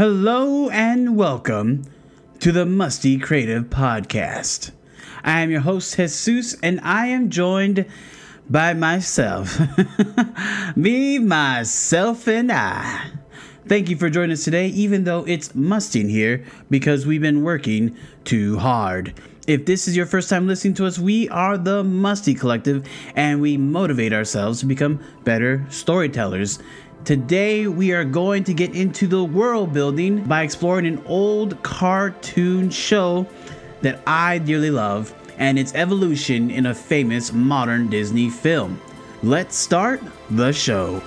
Hello and welcome to the Musty Creative Podcast. I am your host, Jesus, and I am joined by myself. Me, myself, and I. Thank you for joining us today, even though it's musty in here because we've been working too hard. If this is your first time listening to us, we are the Musty Collective and we motivate ourselves to become better storytellers. Today, we are going to get into the world building by exploring an old cartoon show that I dearly love and its evolution in a famous modern Disney film. Let's start the show.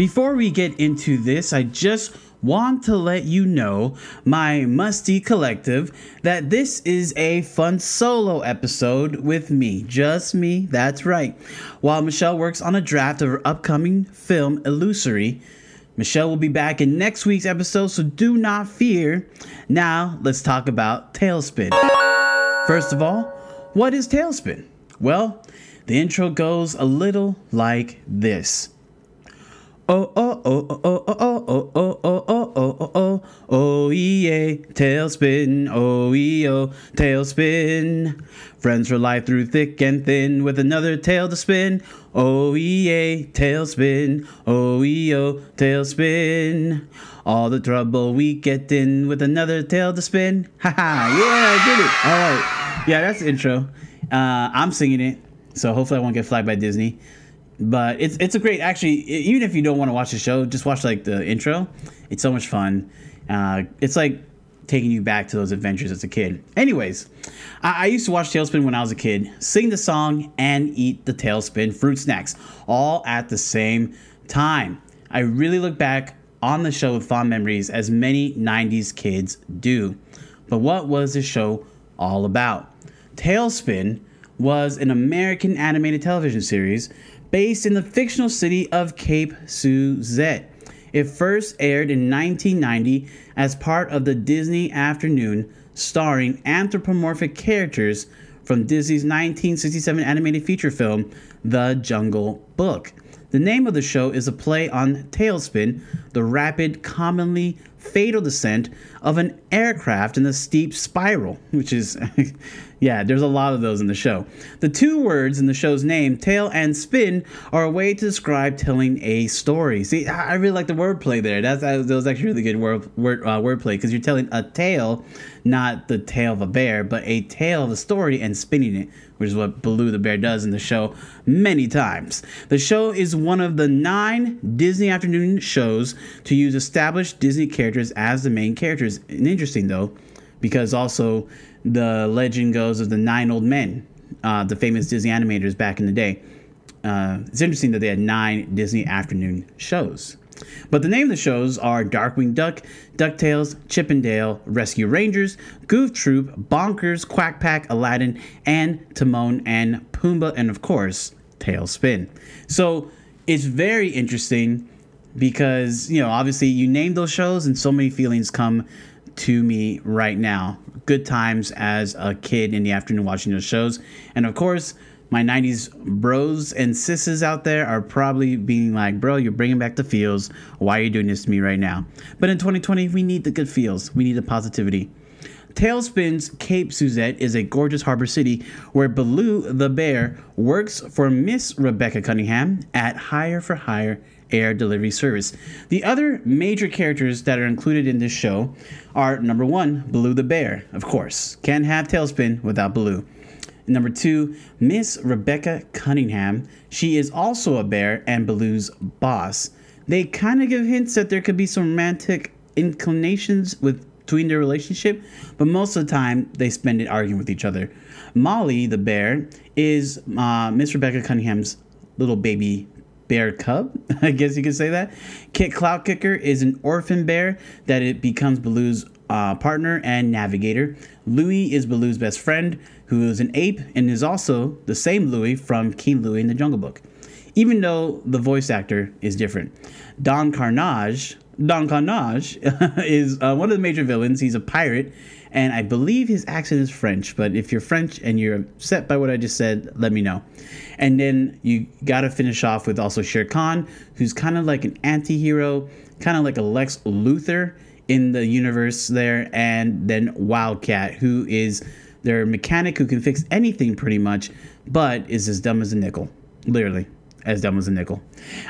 Before we get into this, I just want to let you know, my Musty Collective, that this is a fun solo episode with me. Just me, that's right. While Michelle works on a draft of her upcoming film, Illusory, Michelle will be back in next week's episode, so do not fear. Now, let's talk about TaleSpin. First of all, what is TaleSpin? Well, the intro goes a little like this. Oh oh oh oh oh oh tailspin oh tailspin friends for life through thick and thin with another tail to spin oh tailspin oh tailspin all the trouble we get in with another tail to spin haha yeah I did it all right yeah that's the intro uh, I'm singing it so hopefully I won't get flagged by Disney but it's it's a great actually even if you don't want to watch the show just watch like the intro. It's so much fun. Uh, it's like taking you back to those adventures as a kid. Anyways I, I used to watch tailspin when i was a kid sing the song and eat the tailspin fruit snacks all at the same time. I really look back on the show with fond memories as many 90s kids do. But what was the show all about? TaleSpin was an american animated television series based in the fictional city of Cape Suzette. It first aired in 1990 as part of the Disney Afternoon, starring anthropomorphic characters from Disney's 1967 animated feature film, The Jungle Book. The name of the show is a play on tailspin, the rapid, commonly fatal descent of an aircraft in a steep spiral, which is Yeah, there's a lot of those in the show. The two words in the show's name, tail and spin, are a way to describe telling a story. See, I really like the wordplay there. That's that was actually really good word word uh, wordplay because you're telling a tale, not the tale of a bear, but a tale of a story and spinning it, which is what Baloo the bear does in the show many times. The show is one of the nine Disney afternoon shows to use established Disney characters as the main characters. And interesting though, because also the legend goes of the nine old men, uh, the famous Disney animators back in the day. Uh, it's interesting that they had nine Disney afternoon shows. But the name of the shows are Darkwing Duck, DuckTales, Chip 'n Dale, Rescue Rangers, Goof Troop, Bonkers, Quack Pack, Aladdin, and Timon and Pumbaa, and of course, TaleSpin. So it's very interesting because, you know, obviously you name those shows and so many feelings come to me right now. Good times as a kid in the afternoon watching those shows. And of course, my 90s bros and sisses out there are probably being like, bro, you're bringing back the feels. Why are you doing this to me right now? But in 2020, we need the good feels, we need the positivity. TaleSpin's Cape Suzette is a gorgeous harbor city where Baloo the bear works for Miss Rebecca Cunningham at Higher for Hire air delivery service. The other major characters that are included in this show are number one, Baloo the Bear, of course. Can't have TaleSpin without Baloo. Number two, Miss Rebecca Cunningham. She is also a bear and Baloo's boss. They kind of give hints that there could be some romantic inclinations with between their relationship, but most of the time they spend it arguing with each other. Molly, the bear, is uh, Miss Rebecca Cunningham's little baby bear cub, I guess you could say that. Kit Cloudkicker is an orphan bear that it becomes Baloo's uh, partner and navigator. Louie is Baloo's best friend, who is an ape and is also the same Louie from King Louie in the Jungle Book, even though the voice actor is different. Don Karnage, Don Karnage is uh, one of the major villains. He's a pirate, and I believe his accent is French. But if you're French and you're upset by what I just said, let me know. And then you got to finish off with also Shere Khan, who's kind of like an anti-hero, kind of like a Lex Luthor in the universe there, and then Wildcat, who is their mechanic who can fix anything pretty much, but is as dumb as a nickel, literally as dumb as a nickel.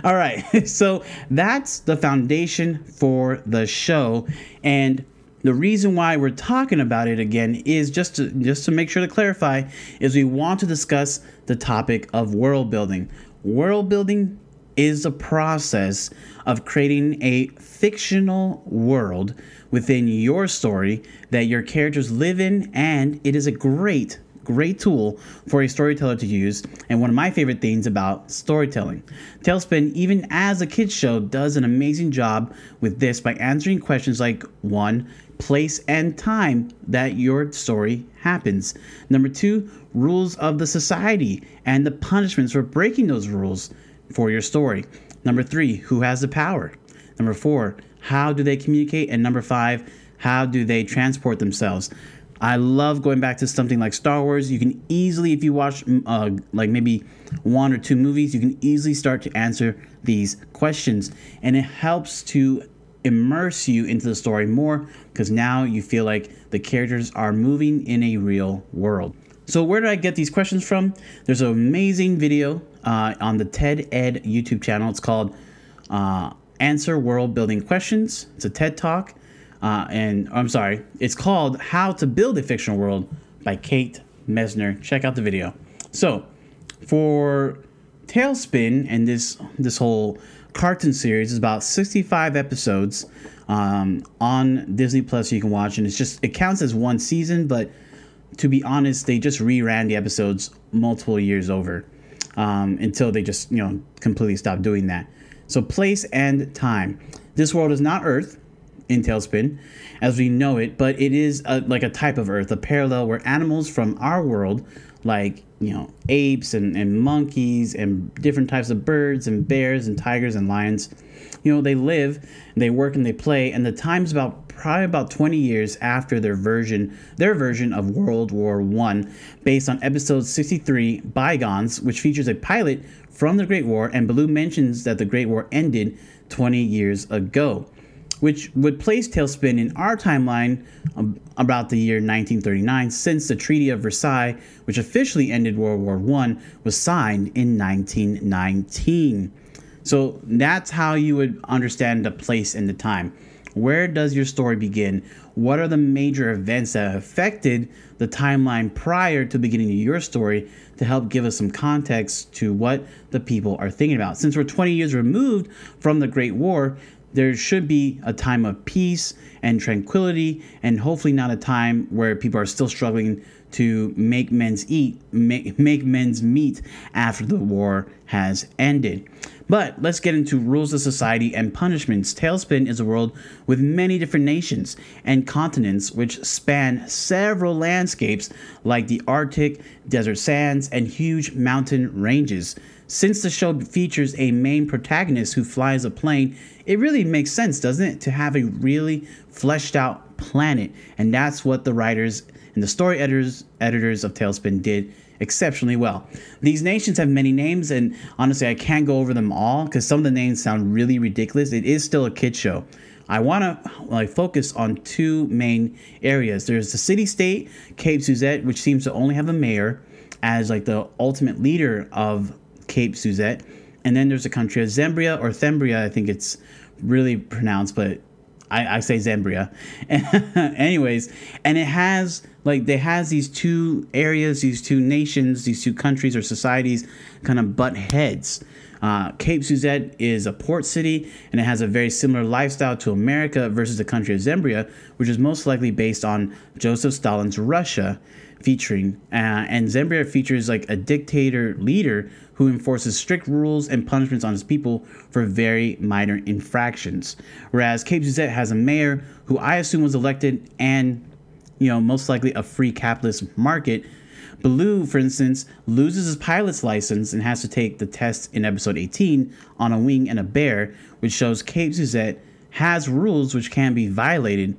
All right, so that's the foundation for the show, and the reason why we're talking about it again is just to just to make sure to clarify is we want to discuss the topic of world building. World building is the process of creating a fictional world within your story that your characters live in and it is a great great tool for a storyteller to use and one of my favorite things about storytelling. TaleSpin, even as a kids show, does an amazing job with this by answering questions like one, place and time that your story happens. Number two, rules of the society and the punishments for breaking those rules for your story. Number three, who has the power? Number four, how do they communicate? And number five, how do they transport themselves? I love going back to something like Star Wars. You can easily, if you watch mm, uh, like maybe one or two movies, you can easily start to answer these questions. And it helps to immerse you into the story more because now you feel like the characters are moving in a real world. So, where did I get these questions from? There's an amazing video uh, on the TED Ed YouTube channel. It's called uh, Answer World Building Questions. It's a TED Talk. Uh, and I'm sorry, it's called How to Build a Fictional World by Kate Messner. Check out the video. So, for TaleSpin and this this whole cartoon series is about 65 episodes um, on Disney Plus. You can watch, and it's just it counts as one season, but to be honest, they just reran the episodes multiple years over um, until they just you know completely stopped doing that. So place and time. This world is not Earth in TaleSpin as we know it, but it is a, like a type of Earth, a parallel where animals from our world, like you know apes and, and monkeys and different types of birds and bears and tigers and lions, you know they live, they work and they play, and the time's about probably about 20 years after their version their version of World War One, based on episode 63 Bygones, which features a pilot from the Great War, and Baloo mentions that the Great War ended 20 years ago which would place TaleSpin in our timeline about the year 1939, since the Treaty of Versailles, which officially ended World War I, was signed in 1919. So that's how you would understand the place and the time. Where does your story begin? What are the major events that affected the timeline prior to beginning your story to help give us some context to what the people are thinking about? Since we're 20 years removed from the Great War, there should be a time of peace and tranquility, and hopefully not a time where people are still struggling to make men's eat, make, make men's meat after the war has ended. But let's get into rules of society and punishments. Tailspin is a world with many different nations and continents which span several landscapes like the Arctic, desert sands, and huge mountain ranges. Since the show features a main protagonist who flies a plane, it really makes sense, doesn't it, to have a really fleshed out planet. And that's what the writers and the story editors editors of TaleSpin did exceptionally well. These nations have many names, and honestly, I can't go over them all because some of the names sound really ridiculous. It is still a kid show. I want to like focus on two main areas. There's the city-state Cape Suzette, which seems to only have a mayor as like the ultimate leader of Cape Suzette, and then there's a country of Zembria or Thembria. I think it's really pronounced, but I, I say Zembria. Anyways, and it has like they has these two areas, these two nations, these two countries or societies kind of butt heads. Uh, Cape Suzette is a port city and it has a very similar lifestyle to America versus the country of Zembria, which is most likely based on Joseph Stalin's Russia, featuring. Uh, and Zembria features like a dictator leader who enforces strict rules and punishments on his people for very minor infractions. Whereas Cape Suzette has a mayor who I assume was elected and, you know, most likely a free capitalist market. Baloo, for instance, loses his pilot's license and has to take the test in episode 18 on a wing and a bear, which shows Cape Suzette has rules which can be violated.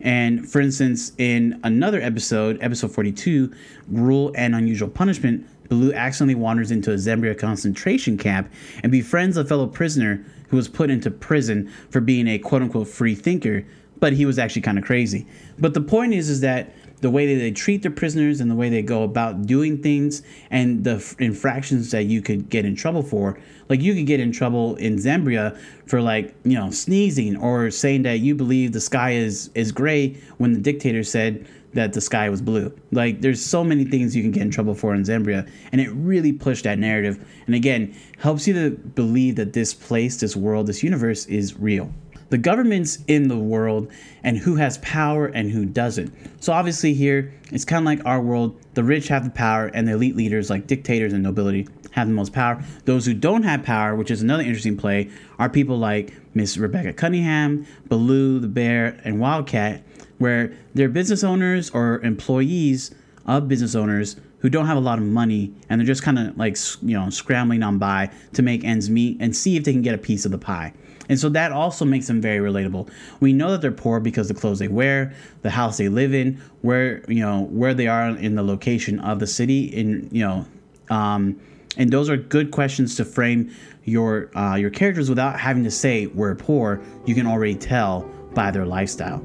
And for instance, in another episode, episode 42, Rule and Unusual Punishment, Baloo accidentally wanders into a Zembria concentration camp and befriends a fellow prisoner who was put into prison for being a quote unquote free thinker, but he was actually kind of crazy. But the point is, is that the way that they treat their prisoners and the way they go about doing things and the f- infractions that you could get in trouble for. Like you could get in trouble in Zembria for like, you know, sneezing or saying that you believe the sky is is gray when the dictator said that the sky was blue. Like there's so many things you can get in trouble for in Zembria and it really pushed that narrative and again helps you to believe that this place, this world, this universe is real the governments in the world and who has power and who doesn't. So obviously here it's kind of like our world. The rich have the power and the elite leaders like dictators and nobility have the most power. Those who don't have power, which is another interesting play, are people like Miss Rebecca Cunningham, Baloo the bear, and Wildcat, where they're business owners or employees of business owners who don't have a lot of money and they're just kind of like you know scrambling on by to make ends meet and see if they can get a piece of the pie. And so that also makes them very relatable. We know that they're poor because the clothes they wear, the house they live in, where you know where they are in the location of the city, in you know, um, and those are good questions to frame your uh, your characters without having to say we're poor. You can already tell by their lifestyle.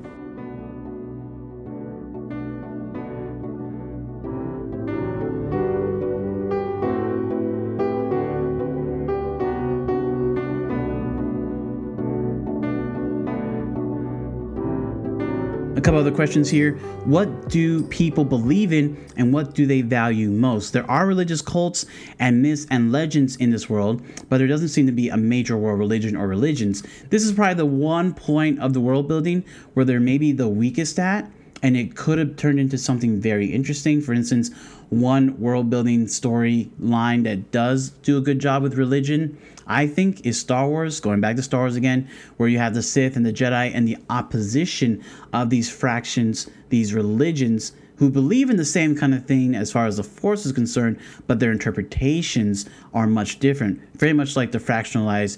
Couple other questions here. What do people believe in and what do they value most? There are religious cults and myths and legends in this world, but there doesn't seem to be a major world religion or religions. This is probably the one point of the world building where they're maybe the weakest at and it could have turned into something very interesting. For instance, one world building storyline that does do a good job with religion I think, is Star Wars, going back to Star Wars again, where you have the Sith and the Jedi and the opposition of these fractions, these religions who believe in the same kind of thing as far as the Force is concerned, but their interpretations are much different. Very much like the fractionalized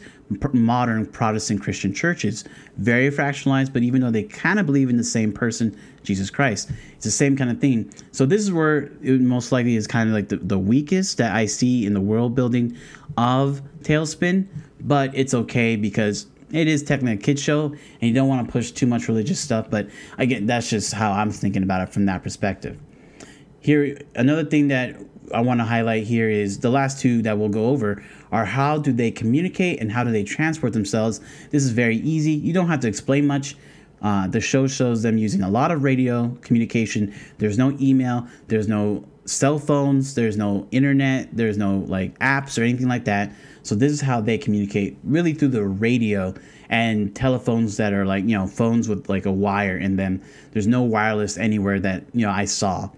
modern Protestant Christian churches. Very fractionalized, but even though they kind of believe in the same person, Jesus Christ, it's the same kind of thing. So this is where it most likely is kind of like the, the weakest that I see in the world building of TaleSpin, but it's okay because it is technically a kid show and you don't want to push too much religious stuff but again that's just how i'm thinking about it from that perspective here another thing that i want to highlight here is the last two that we'll go over are how do they communicate and how do they transport themselves this is very easy. You don't have to explain much. Uh, the show shows them using a lot of radio communication. There's no email. There's no cell phones. There's no internet. There's no like apps or anything like that. So this is how they communicate really through the radio and telephones that are like, you know, phones with like a wire in them. There's no wireless anywhere that, you know, I saw.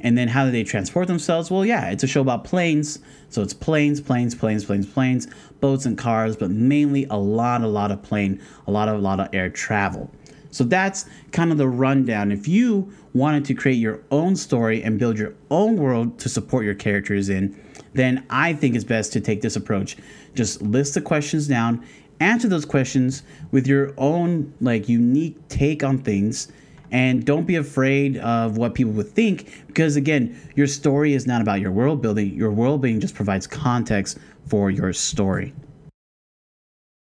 And then how do they transport themselves? Well, yeah, it's a show about planes. So it's planes, planes, planes, planes, planes, boats and cars, but mainly a lot, a lot of plane, a lot of, a lot of air travel. So that's kind of the rundown. If you wanted to create your own story and build your own world to support your characters in, then I think it's best to take this approach. Just list the questions down, answer those questions with your own like unique take on things and don't be afraid of what people would think because again your story is not about your world building. Your world building just provides context for your story.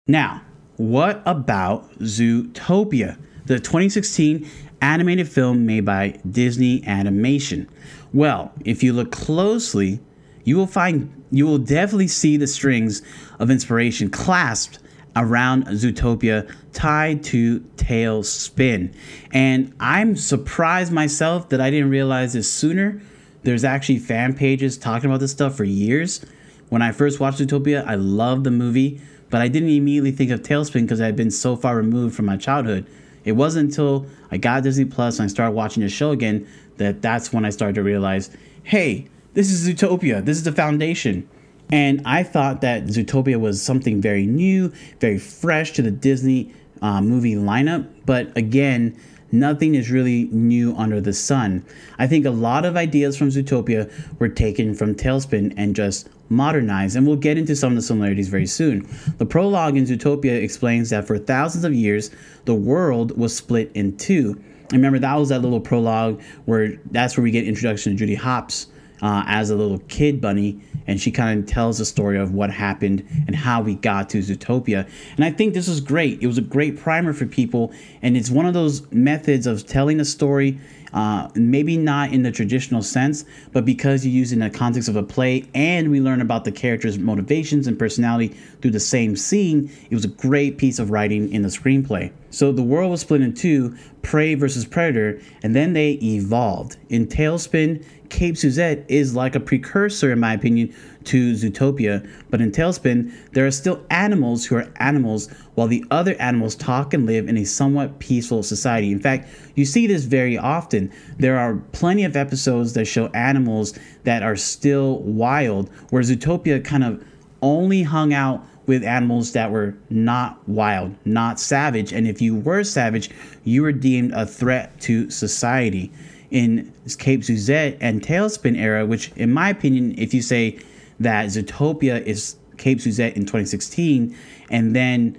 Now what about zootopia the 2016 animated film made by disney animation? Well if you look closely you will find you will definitely see the strings of inspiration clasped around Zootopia tied to TaleSpin. And I'm surprised myself that I didn't realize this sooner. There's actually fan pages talking about this stuff for years. When I first watched Zootopia, I loved the movie, but I didn't immediately think of TaleSpin because I had been so far removed from my childhood. It wasn't until I got Disney Plus and I started watching the show again that that's when I started to realize, hey, this is Zootopia. This is the foundation. And I thought that Zootopia was something very new, very fresh to the Disney uh, movie lineup. But again, nothing is really new under the sun. I think a lot of ideas from Zootopia were taken from TaleSpin and just modernized, and we'll get into some of the similarities very soon. The prologue in Zootopia explains that for thousands of years, the world was split in two. remember, that was that little prologue where that's where we get introduction to Judy Hopps uh, as a little kid bunny and she kind of tells the story of what happened and how we got to Zootopia. And I think this was great. It was a great primer for people, and it's one of those methods of telling a story. Uh, maybe not in the traditional sense, but because you use it in the context of a play and we learn about the character's motivations and personality through the same scene, it was a great piece of writing in the screenplay. So the world was split in two prey versus predator, and then they evolved. In TaleSpin, Cape Suzette is like a precursor, in my opinion, to Zootopia. But in TaleSpin, there are still animals who are animals, while the other animals talk and live in a somewhat peaceful society. In fact, you see this very often. There are plenty of episodes that show animals that are still wild, where Zootopia kind of only hung out with animals that were not wild, not savage. And if you were savage, you were deemed a threat to society in Cape Suzette and TaleSpin era, which, in my opinion, if you say that Zootopia is Cape Suzette in 2016, and then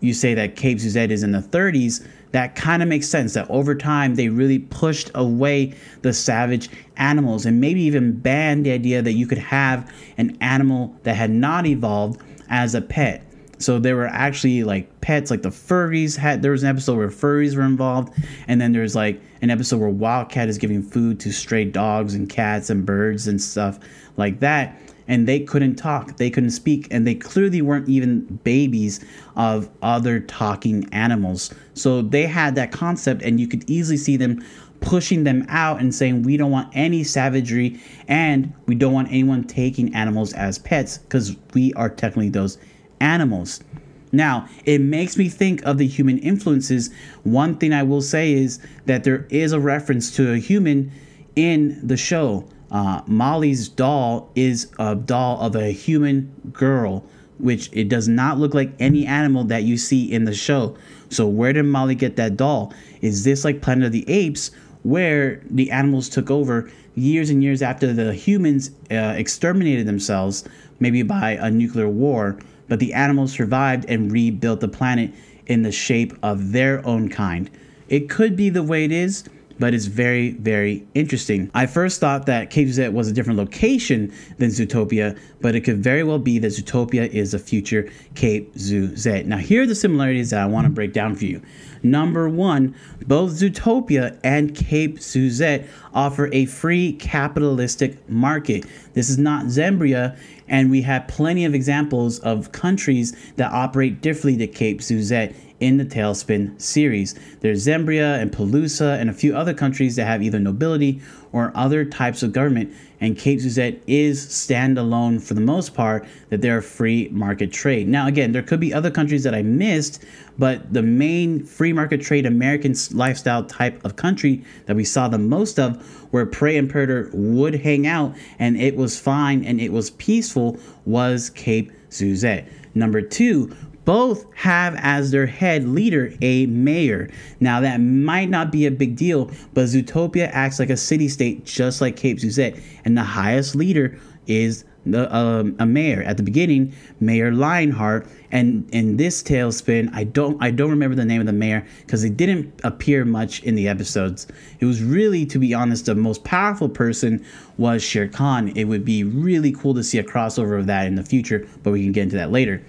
you say that Cape Suzette is in the 30s, that kind of makes sense. That over time they really pushed away the savage animals and maybe even banned the idea that you could have an animal that had not evolved as a pet. So there were actually like pets, like the furries had. There was an episode where furries were involved, and then there's like an episode where Wildcat is giving food to stray dogs and cats and birds and stuff like that. And they couldn't talk, they couldn't speak, and they clearly weren't even babies of other talking animals. So they had that concept, and you could easily see them pushing them out and saying we don't want any savagery and we don't want anyone taking animals as pets because we are technically those animals. Now, it makes me think of the human influences. One thing I will say is that there is a reference to a human in the show. Uh, Molly's doll is a doll of a human girl, which it does not look like any animal that you see in the show. So, where did Molly get that doll? Is this like Planet of the Apes, where the animals took over years and years after the humans uh, exterminated themselves, maybe by a nuclear war? But the animals survived and rebuilt the planet in the shape of their own kind. It could be the way it is, but it's very, very interesting. I first thought that Cape Suzette was a different location than Zootopia, but it could very well be that Zootopia is a future Cape Suzette. Now, here are the similarities that I want to break down for you. Number one, both Zootopia and Cape Suzette offer a free capitalistic market. This is not Zembria, and we have plenty of examples of countries that operate differently to Cape Suzette in the TaleSpin series. There's Zembria and Pelusa and a few other countries that have either nobility or other types of government, and Cape Suzette is standalone for the most part, that they're free market trade. Now, again, there could be other countries that I missed, but the main free market trade American lifestyle type of country that we saw the most of, where prey and predator would hang out and it was fine and it was peaceful, was Cape Suzette. Number two, both have as their head leader a mayor. Now, that might not be a big deal, but Zootopia acts like a city state just like Cape Suzette, and the highest leader is the, um, a mayor. At the beginning, Mayor Lionheart, and in this TaleSpin, I don't I don't remember the name of the mayor because it didn't appear much in the episodes. It was really, to be honest, the most powerful person was Shere Khan. It would be really cool to see a crossover of that in the future, but we can get into that later.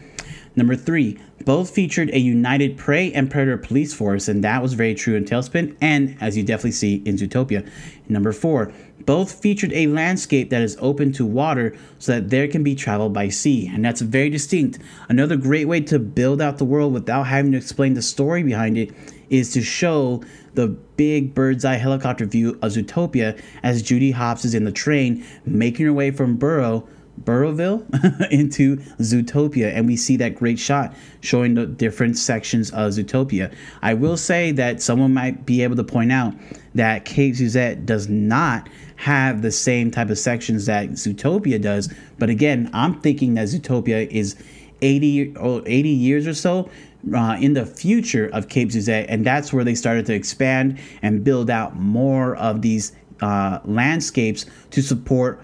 Number three, both featured a united prey and predator police force, and that was very true in TaleSpin, and as you definitely see in Zootopia. Number four, both featured a landscape that is open to water so that there can be traveled by sea, and that's very distinct. Another great way to build out the world without having to explain the story behind it is to show the big bird's eye helicopter view of Zootopia as Judy Hopps is in the train making her way from Burrow Burrowville into Zootopia, and we see that great shot showing the different sections of Zootopia. I will say that someone might be able to point out that Cape Suzette does not have the same type of sections that Zootopia does, but again, I'm thinking that Zootopia is 80 or 80 years or so uh, in the future of Cape Suzette, and that's where they started to expand and build out more of these uh, landscapes to support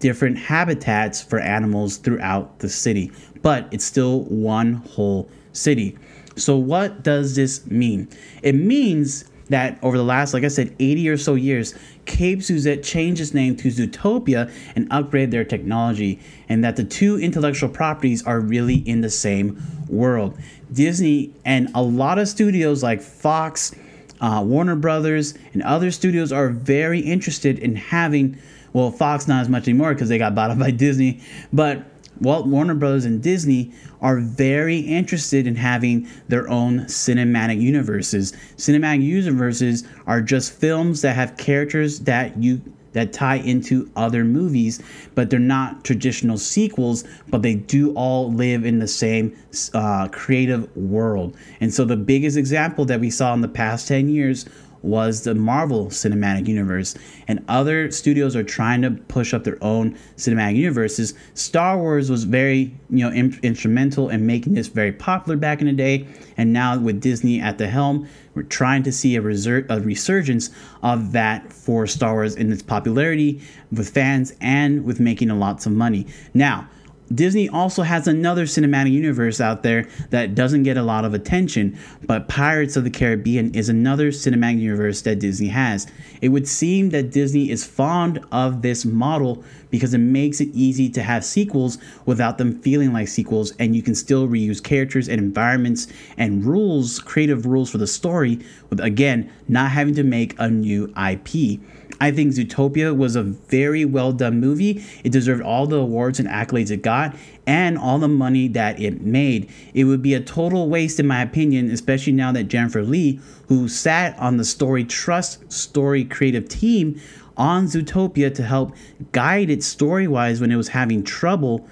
different habitats for animals throughout the city. But it's still one whole city. So, what does this mean? It means that over the last, like I said, 80 or so years, Cape Suzette changed its name to Zootopia and upgraded their technology, and that the two intellectual properties are really in the same world. Disney and a lot of studios like Fox, uh, Warner Brothers, and other studios are very interested in having, well, Fox not as much anymore because they got bought up by Disney, but Walt Warner Brothers and Disney are very interested in having their own cinematic universes. Cinematic universes are just films that have characters that you that tie into other movies, but they're not traditional sequels, but they do all live in the same uh, creative world. And so the biggest example that we saw in the past 10 years was the Marvel Cinematic Universe, and other studios are trying to push up their own cinematic universes. Star Wars was very, you know, in- instrumental in making this very popular back in the day, and now with Disney at the helm, we're trying to see a, resur- a resurgence of that for Star Wars in its popularity with fans and with making lots of money. Now, Disney also has another cinematic universe out there that doesn't get a lot of attention, but Pirates of the Caribbean is another cinematic universe that Disney has. It would seem that Disney is fond of this model because it makes it easy to have sequels without them feeling like sequels, and you can still reuse characters and environments and rules, creative rules for the story, with again, not having to make a new IP. I think Zootopia was a very well done movie. It deserved all the awards and accolades it got and all the money that it made. It would be a total waste, in my opinion, especially now that Jennifer Lee, who sat on the Story Trust Story creative team on Zootopia to help guide it story wise when it was having trouble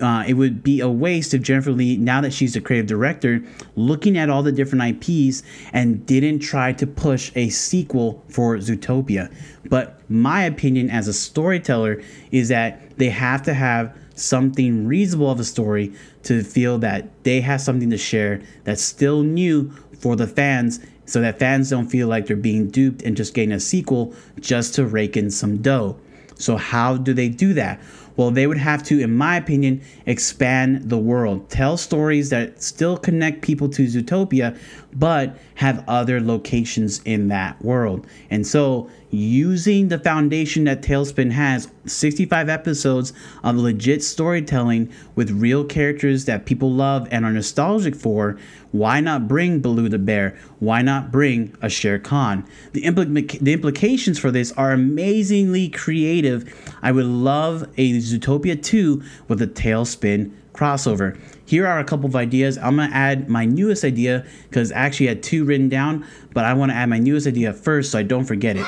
uh, it would be a waste if Jennifer Lee, now that she's the creative director, looking at all the different IPs and didn't try to push a sequel for Zootopia. But my opinion as a storyteller is that they have to have something reasonable of a story to feel that they have something to share that's still new for the fans so that fans don't feel like they're being duped and just getting a sequel just to rake in some dough. So, how do they do that? Well, they would have to, in my opinion, expand the world, tell stories that still connect people to Zootopia, but have other locations in that world. And so, using the foundation that TaleSpin has 65 episodes of legit storytelling with real characters that people love and are nostalgic for, why not bring Baloo the bear? Why not bring a Shere Khan? The, the implications for this are amazingly creative. I would love a Zootopia 2 with a TaleSpin crossover. Here are a couple of ideas. I'm gonna add my newest idea because I actually had two written down, but I want to add my newest idea first so I don't forget it.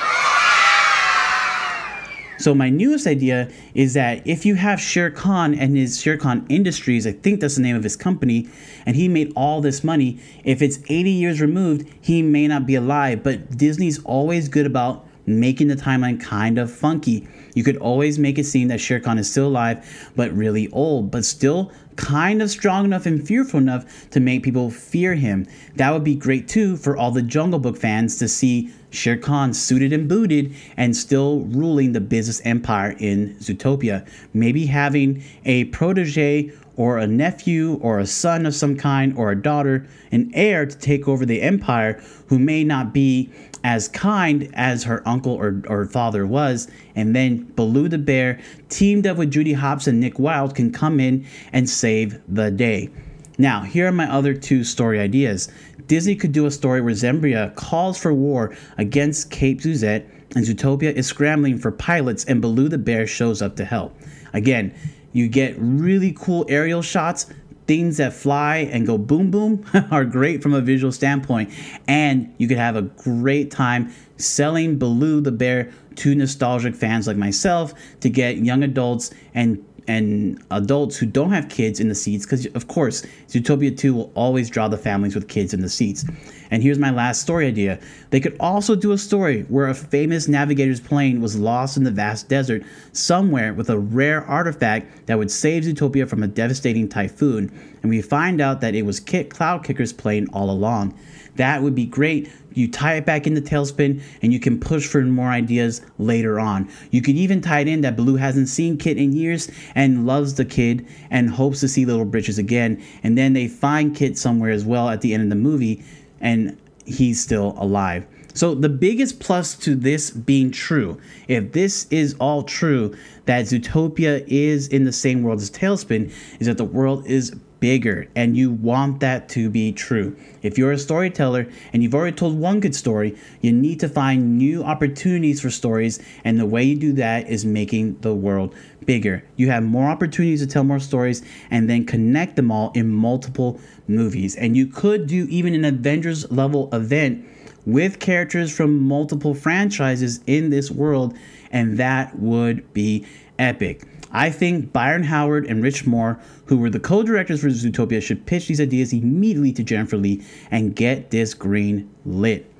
So my newest idea is that if you have Shere Khan and his Shere Khan Industries, I think that's the name of his company, and he made all this money, if it's 80 years removed, he may not be alive. But Disney's always good about making the timeline kind of funky. You could always make it seem that Shere Khan is still alive, but really old, but still kind of strong enough and fearful enough to make people fear him. That would be great too for all the Jungle Book fans to see Shere Khan suited and booted and still ruling the business empire in Zootopia. Maybe having a protege or a nephew or a son of some kind or a daughter, an heir to take over the empire who may not be as kind as her uncle or, or father was. And then Baloo the bear, teamed up with Judy Hopps and Nick Wilde, can come in and save the day. Now, here are my other two story ideas. Disney could do a story where Zembria calls for war against Cape Suzette, and Zootopia is scrambling for pilots, and Baloo the bear shows up to help. Again, you get really cool aerial shots. Things that fly and go boom boom are great from a visual standpoint, and you could have a great time selling Baloo the bear to nostalgic fans like myself to get young adults and and adults who don't have kids in the seats because of course zootopia 2 will always draw the families with kids in the seats. And here's my last story idea. They could also do a story where a famous navigator's plane was lost in the vast desert somewhere with a rare artifact that would save zootopia from a devastating typhoon and we find out that it was Kit Cloudkicker's plane all along that would be great. You tie it back into TaleSpin and you can push for more ideas later on. You could even tie it in that Baloo hasn't seen Kit in years and loves the kid and hopes to see Little Britches again. And then they find Kit somewhere as well at the end of the movie and he's still alive. So, the biggest plus to this being true, if this is all true, that Zootopia is in the same world as TaleSpin, is that the world is bigger and you want that to be true. If you're a storyteller and you've already told one good story, you need to find new opportunities for stories, and the way you do that is making the world bigger. You have more opportunities to tell more stories and then connect them all in multiple movies. And you could do even an Avengers level event with characters from multiple franchises in this world, and that would be epic. I think Byron Howard and Rich Moore, who were the co directors for Zootopia, should pitch these ideas immediately to Jennifer Lee and get this green lit.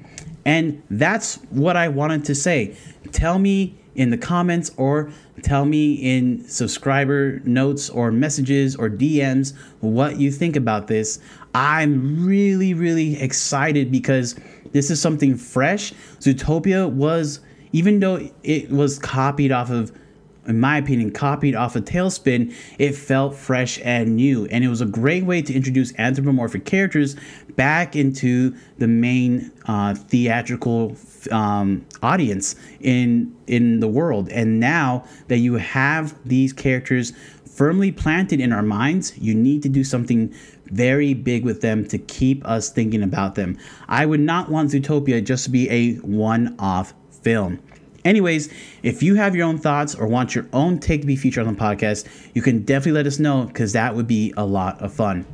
And that's what I wanted to say. Tell me in the comments or tell me in subscriber notes or messages or DMs what you think about this. I'm really, really excited because this is something fresh. Zootopia was, even though it was copied off of in my opinion, copied off of TaleSpin, it felt fresh and new. And it was a great way to introduce anthropomorphic characters back into the main uh, theatrical um, audience in in the world. And now that you have these characters firmly planted in our minds, you need to do something very big with them to keep us thinking about them. I would not want Zootopia just to be a one-off film. Anyways, if you have your own thoughts or want your own take to be featured on the podcast, you can definitely let us know because that would be a lot of fun.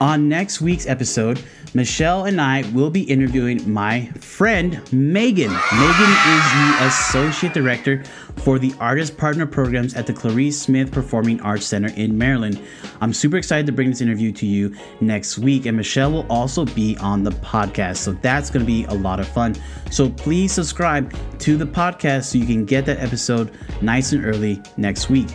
On next week's episode, Michelle and I will be interviewing my friend Megan. Megan is the Associate Director for the Artist Partner Programs at the Clarice Smith Performing Arts Center in Maryland. I'm super excited to bring this interview to you next week, and Michelle will also be on the podcast. So that's going to be a lot of fun. So please subscribe to the podcast so you can get that episode nice and early next week.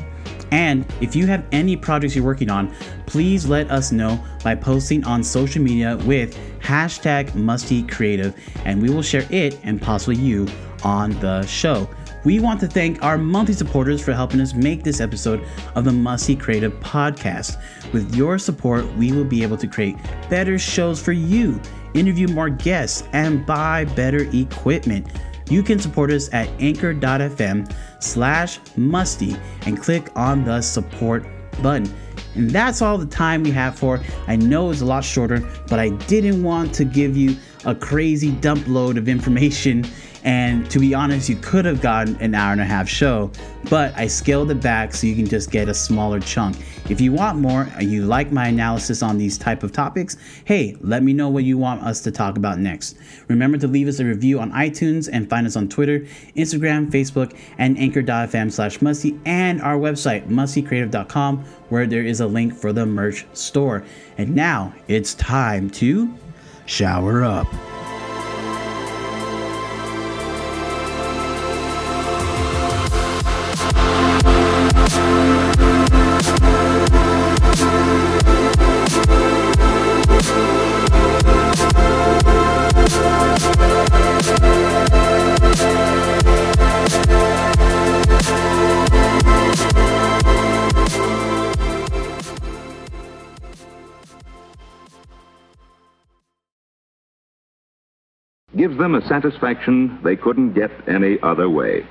And if you have any projects you're working on, please let us know by posting on social media with hashtag Musty Creative, and we will share it and possibly you on the show. We want to thank our monthly supporters for helping us make this episode of the Musty Creative Podcast. With your support, we will be able to create better shows for you, interview more guests, and buy better equipment you can support us at anchor.fm slash musty and click on the support button. And that's all the time we have for. I know it's a lot shorter, but I didn't want to give you a crazy dump load of information and to be honest, you could have gotten an hour and a half show, but I scaled it back so you can just get a smaller chunk. If you want more and you like my analysis on these type of topics, hey, let me know what you want us to talk about next. Remember to leave us a review on iTunes and find us on Twitter, Instagram, Facebook, and anchor.fm slash musty and our website, mustycreative.com, where there is a link for the merch store. And now it's time to shower up. Gives them a satisfaction they couldn't get any other way.